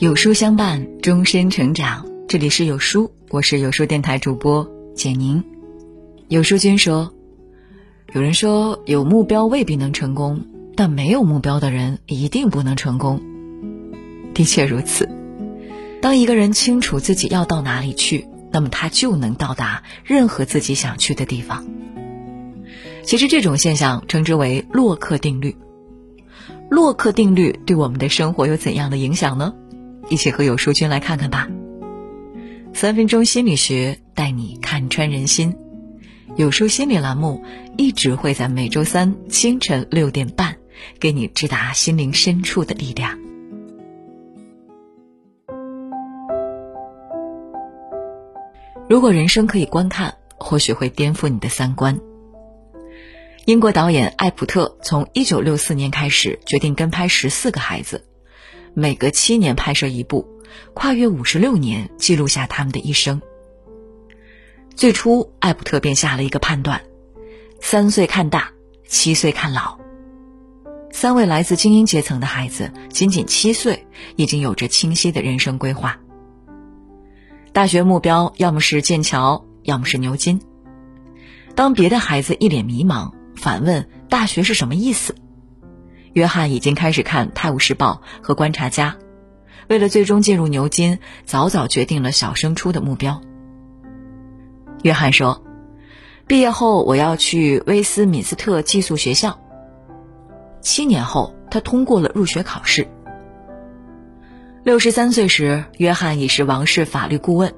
有书相伴，终身成长。这里是有书，我是有书电台主播简宁。有书君说，有人说有目标未必能成功，但没有目标的人一定不能成功。的确如此。当一个人清楚自己要到哪里去，那么他就能到达任何自己想去的地方。其实这种现象称之为洛克定律。洛克定律对我们的生活有怎样的影响呢？一起和有书君来看看吧。三分钟心理学带你看穿人心，有书心理栏目一直会在每周三清晨六点半给你直达心灵深处的力量。如果人生可以观看，或许会颠覆你的三观。英国导演艾普特从一九六四年开始决定跟拍十四个孩子。每隔七年拍摄一部，跨越五十六年，记录下他们的一生。最初，艾普特便下了一个判断：三岁看大，七岁看老。三位来自精英阶层的孩子，仅仅七岁，已经有着清晰的人生规划。大学目标要么是剑桥，要么是牛津。当别的孩子一脸迷茫，反问大学是什么意思？约翰已经开始看《泰晤士报》和《观察家》，为了最终进入牛津，早早决定了小升初的目标。约翰说：“毕业后我要去威斯敏斯特寄宿学校。”七年后，他通过了入学考试。六十三岁时，约翰已是王室法律顾问。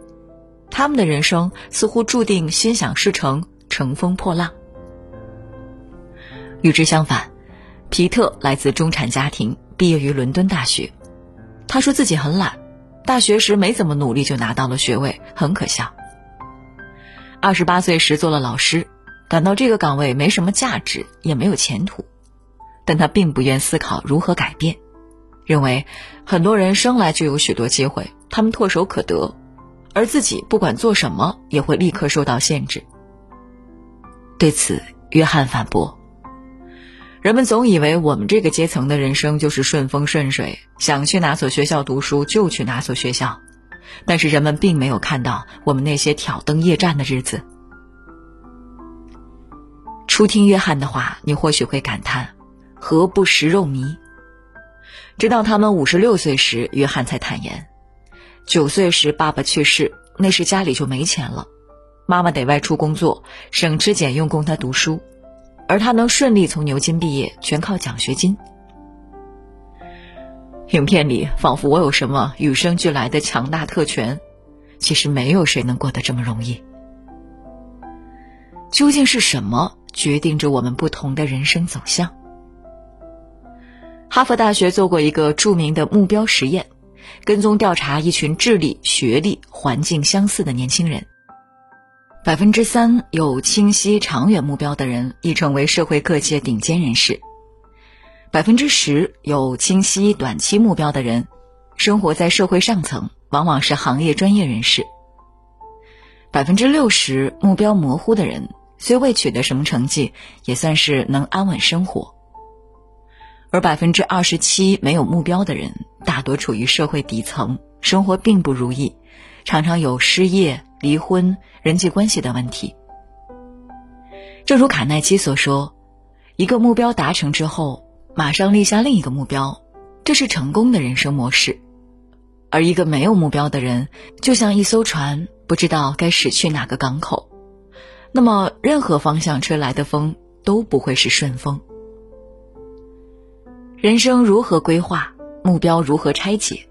他们的人生似乎注定心想事成，乘风破浪。与之相反。皮特来自中产家庭，毕业于伦敦大学。他说自己很懒，大学时没怎么努力就拿到了学位，很可笑。二十八岁时做了老师，感到这个岗位没什么价值，也没有前途。但他并不愿思考如何改变，认为很多人生来就有许多机会，他们唾手可得，而自己不管做什么也会立刻受到限制。对此，约翰反驳。人们总以为我们这个阶层的人生就是顺风顺水，想去哪所学校读书就去哪所学校，但是人们并没有看到我们那些挑灯夜战的日子。初听约翰的话，你或许会感叹：何不食肉糜？直到他们五十六岁时，约翰才坦言：九岁时爸爸去世，那时家里就没钱了，妈妈得外出工作，省吃俭用供他读书。而他能顺利从牛津毕业，全靠奖学金。影片里仿佛我有什么与生俱来的强大特权，其实没有谁能过得这么容易。究竟是什么决定着我们不同的人生走向？哈佛大学做过一个著名的目标实验，跟踪调查一群智力、学历、环境相似的年轻人。百分之三有清晰长远目标的人，已成为社会各界顶尖人士。百分之十有清晰短期目标的人，生活在社会上层，往往是行业专业人士。百分之六十目标模糊的人，虽未取得什么成绩，也算是能安稳生活。而百分之二十七没有目标的人，大多处于社会底层，生活并不如意，常常有失业。离婚、人际关系的问题。正如卡耐基所说：“一个目标达成之后，马上立下另一个目标，这是成功的人生模式。而一个没有目标的人，就像一艘船，不知道该驶去哪个港口，那么任何方向吹来的风都不会是顺风。人生如何规划？目标如何拆解？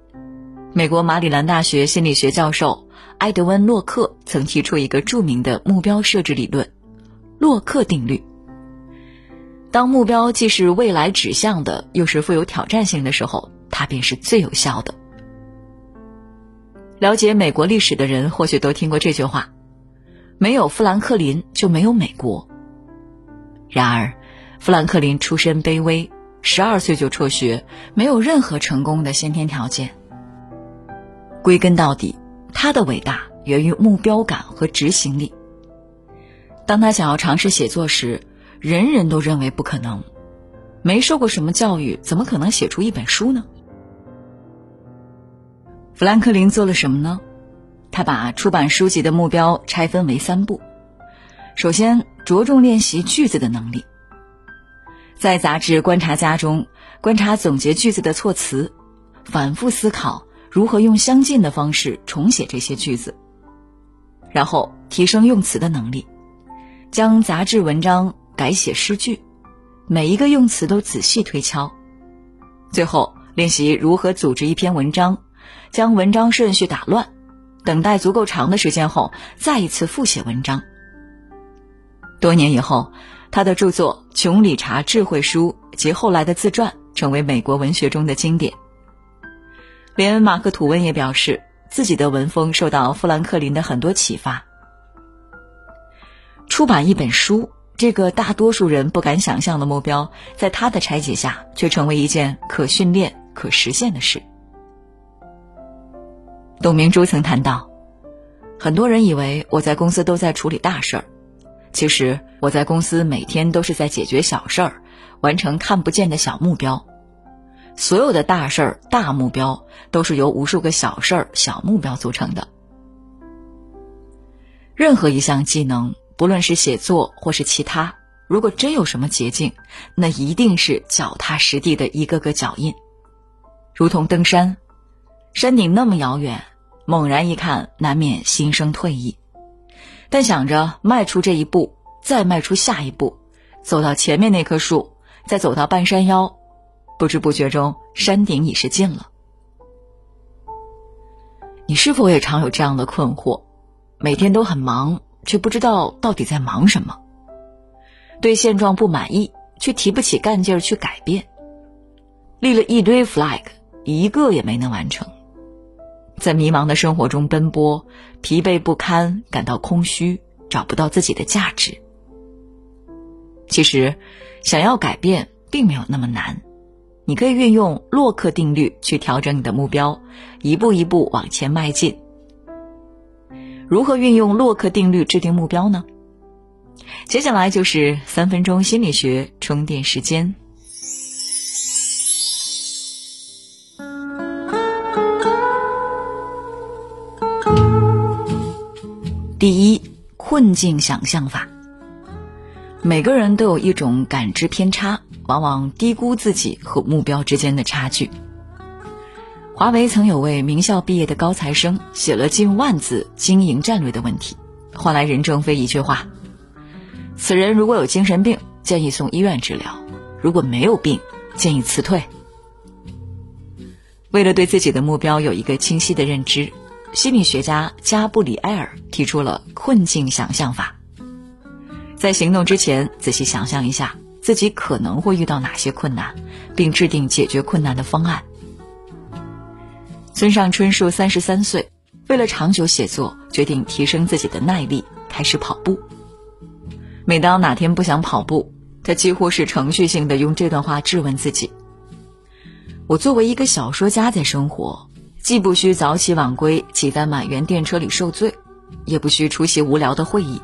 美国马里兰大学心理学教授。埃德温·洛克曾提出一个著名的目标设置理论——洛克定律。当目标既是未来指向的，又是富有挑战性的时候，它便是最有效的。了解美国历史的人或许都听过这句话：“没有富兰克林，就没有美国。”然而，富兰克林出身卑微，十二岁就辍学，没有任何成功的先天条件。归根到底。他的伟大源于目标感和执行力。当他想要尝试写作时，人人都认为不可能。没受过什么教育，怎么可能写出一本书呢？富兰克林做了什么呢？他把出版书籍的目标拆分为三步：首先，着重练习句子的能力，在杂志《观察家》中观察总结句子的措辞，反复思考如何用相近的方式重写这些句子，然后提升用词的能力，将杂志文章改写诗句，每一个用词都仔细推敲，最后练习如何组织一篇文章。将文章顺序打乱，等待足够长的时间后，再一次复写文章。多年以后，他的著作《穷理查智慧书》及后来的自传成为美国文学中的经典。连马克·吐温也表示，自己的文风受到富兰克林的很多启发。出版一本书，这个大多数人不敢想象的目标，在他的拆解下，却成为一件可训练、可实现的事。董明珠曾谈到，很多人以为我在公司都在处理大事儿，其实我在公司每天都是在解决小事儿，完成看不见的小目标。所有的大事儿、大目标都是由无数个小事儿、小目标组成的。任何一项技能，不论是写作或是其他，如果真有什么捷径，那一定是脚踏实地的一个个脚印，如同登山。山顶那么遥远，猛然一看，难免心生退意。但想着迈出这一步，再迈出下一步，走到前面那棵树，再走到半山腰，不知不觉中，山顶已是近了。你是否也常有这样的困惑？每天都很忙，却不知道到底在忙什么；对现状不满意，却提不起干劲儿去改变；立了一堆 flag，一个也没能完成。在迷茫的生活中奔波，疲惫不堪，感到空虚，找不到自己的价值。其实，想要改变并没有那么难，你可以运用洛克定律去调整你的目标，一步一步往前迈进。如何运用洛克定律制定目标呢？接下来就是三分钟心理学充电时间。第一，困境想象法。每个人都有一种感知偏差，往往低估自己和目标之间的差距。华为曾有位名校毕业的高材生，写了近万字经营战略的问题，换来任正非一句话：“此人如果有精神病，建议送医院治疗；如果没有病，建议辞退。”为了对自己的目标有一个清晰的认知。心理学家加布里埃尔提出了困境想象法。在行动之前，仔细想象一下自己可能会遇到哪些困难，并制定解决困难的方案。村上春树三十三岁，为了长久写作，决定提升自己的耐力，开始跑步。每当哪天不想跑步，他几乎是程序性的用这段话质问自己：“我作为一个小说家在生活。”既不需早起晚归，挤在满员电车里受罪，也不需出席无聊的会议。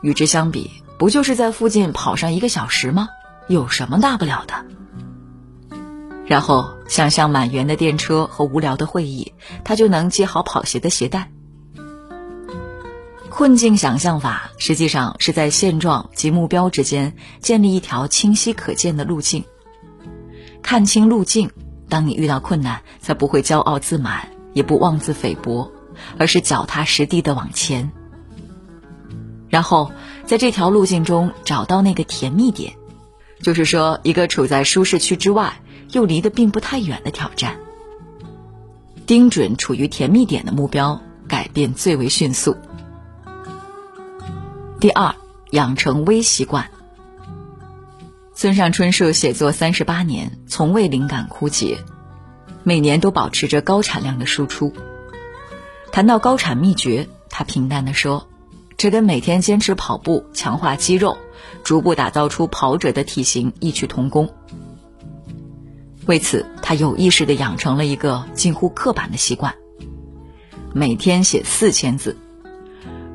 与之相比，不就是在附近跑上一个小时吗？有什么大不了的？然后想象满员的电车和无聊的会议，他就能系好跑鞋的鞋带。困境想象法实际上是在现状及目标之间建立一条清晰可见的路径，看清路径。当你遇到困难，才不会骄傲自满，也不妄自菲薄，而是脚踏实地的往前。然后在这条路径中找到那个甜蜜点，就是说一个处在舒适区之外又离得并不太远的挑战。盯准处于甜蜜点的目标，改变最为迅速。第二，养成微习惯。村上春树写作三十八年，从未灵感枯竭，每年都保持着高产量的输出。谈到高产秘诀，他平淡地说：“这跟每天坚持跑步、强化肌肉、逐步打造出跑者的体型异曲同工。”为此，他有意识地养成了一个近乎刻板的习惯：每天写四千字。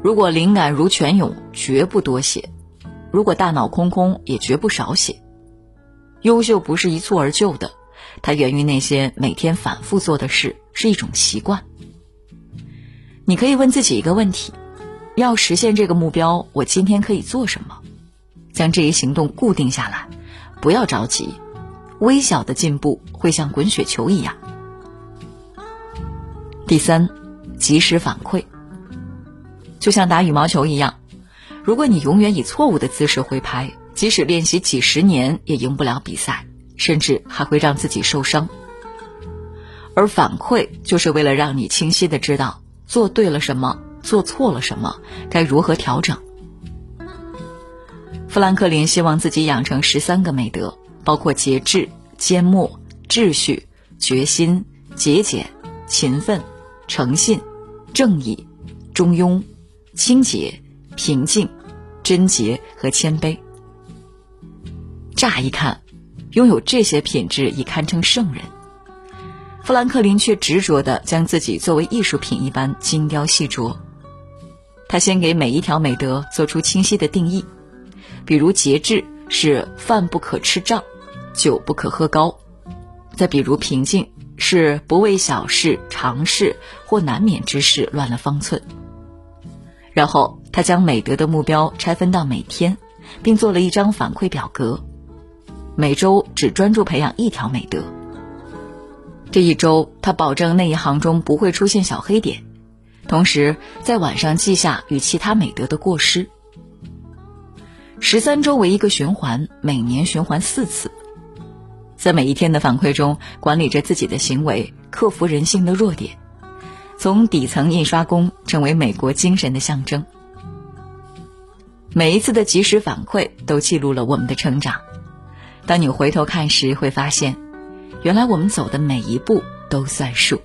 如果灵感如泉涌，绝不多写。如果大脑空空，也绝不少写。优秀不是一蹴而就的，它源于那些每天反复做的事，是一种习惯。你可以问自己一个问题：要实现这个目标，我今天可以做什么？将这一行动固定下来，不要着急，微小的进步会像滚雪球一样。第三，及时反馈，就像打羽毛球一样，如果你永远以错误的姿势挥拍，即使练习几十年也赢不了比赛，甚至还会让自己受伤。而反馈就是为了让你清晰的知道做对了什么，做错了什么，该如何调整。富兰克林希望自己养成十三个美德，包括节制、缄默、秩序、决心、节俭、勤奋、诚信、正义、中庸、清洁、平静、贞洁和谦卑。乍一看，拥有这些品质已堪称圣人。富兰克林却执着地将自己作为艺术品一般精雕细琢。他先给每一条美德做出清晰的定义。比如节制是饭不可吃胀，酒不可喝高；再比如平静是不为小事、常事或难免之事乱了方寸。然后他将美德的目标拆分到每天，并做了一张反馈表格，每周只专注培养一条美德。这一周他保证那一行中不会出现小黑点，同时在晚上记下与其他美德的过失。十三周为一个循环，每年循环四次，在每一天的反馈中管理着自己的行为，克服人性的弱点，从底层印刷工成为美国精神的象征。每一次的及时反馈都记录了我们的成长。当你回头看时，会发现，原来我们走的每一步都算数。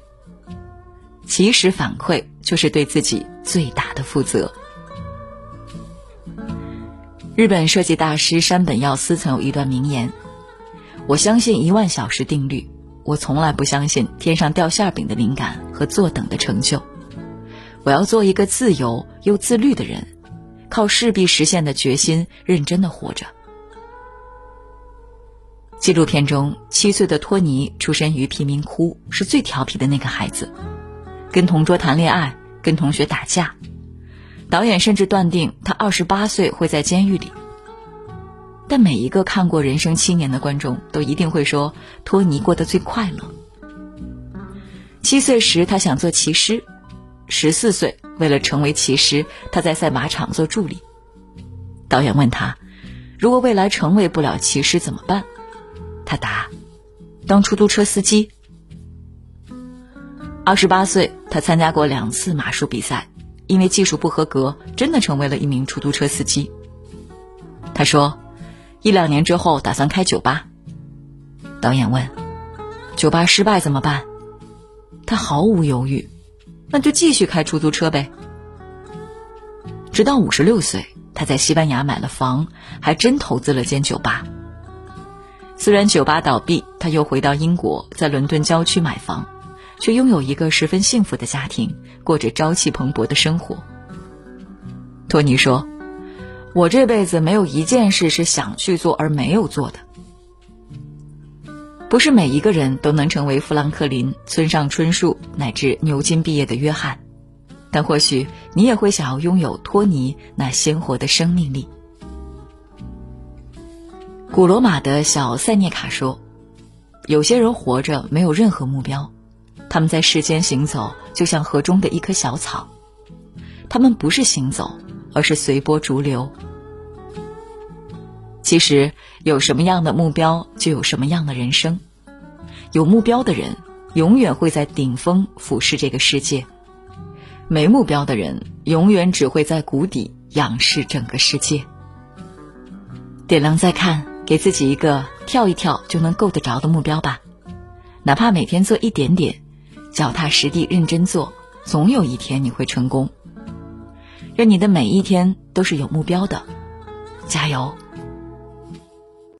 及时反馈就是对自己最大的负责。日本设计大师山本耀司曾有一段名言：“我相信一万小时定律，我从来不相信天上掉馅饼的灵感和坐等的成就。我要做一个自由又自律的人，靠势必实现的决心认真的活着。”纪录片中，七岁的托尼出身于贫民窟，是最调皮的那个孩子，跟同桌谈恋爱，跟同学打架。导演甚至断定他二十八岁会在监狱里，但每一个看过《人生七年》的观众都一定会说，托尼过得最快乐。七岁时他想做骑师，十四岁为了成为骑师，他在赛马场做助理。导演问他，如果未来成为不了骑师怎么办？他答，当出租车司机。二十八岁，他参加过两次马术比赛。因为技术不合格，真的成为了一名出租车司机。他说：“一两年之后打算开酒吧。”导演问：“酒吧失败怎么办？”他毫无犹豫：“那就继续开出租车呗。”直到五十六岁，他在西班牙买了房，还真投资了间酒吧。虽然酒吧倒闭，他又回到英国，在伦敦郊区买房。却拥有一个十分幸福的家庭，过着朝气蓬勃的生活。托尼说：“我这辈子没有一件事是想去做而没有做的。不是每一个人都能成为富兰克林、村上春树乃至牛津毕业的约翰，但或许你也会想要拥有托尼那鲜活的生命力。”古罗马的小塞涅卡说：“有些人活着没有任何目标。”他们在世间行走，就像河中的一棵小草。他们不是行走，而是随波逐流。其实，有什么样的目标，就有什么样的人生。有目标的人，永远会在顶峰俯视这个世界；没目标的人，永远只会在谷底仰视整个世界。点亮再看，给自己一个跳一跳就能够得着的目标吧，哪怕每天做一点点。脚踏实地，认真做，总有一天你会成功。愿你的每一天都是有目标的，加油！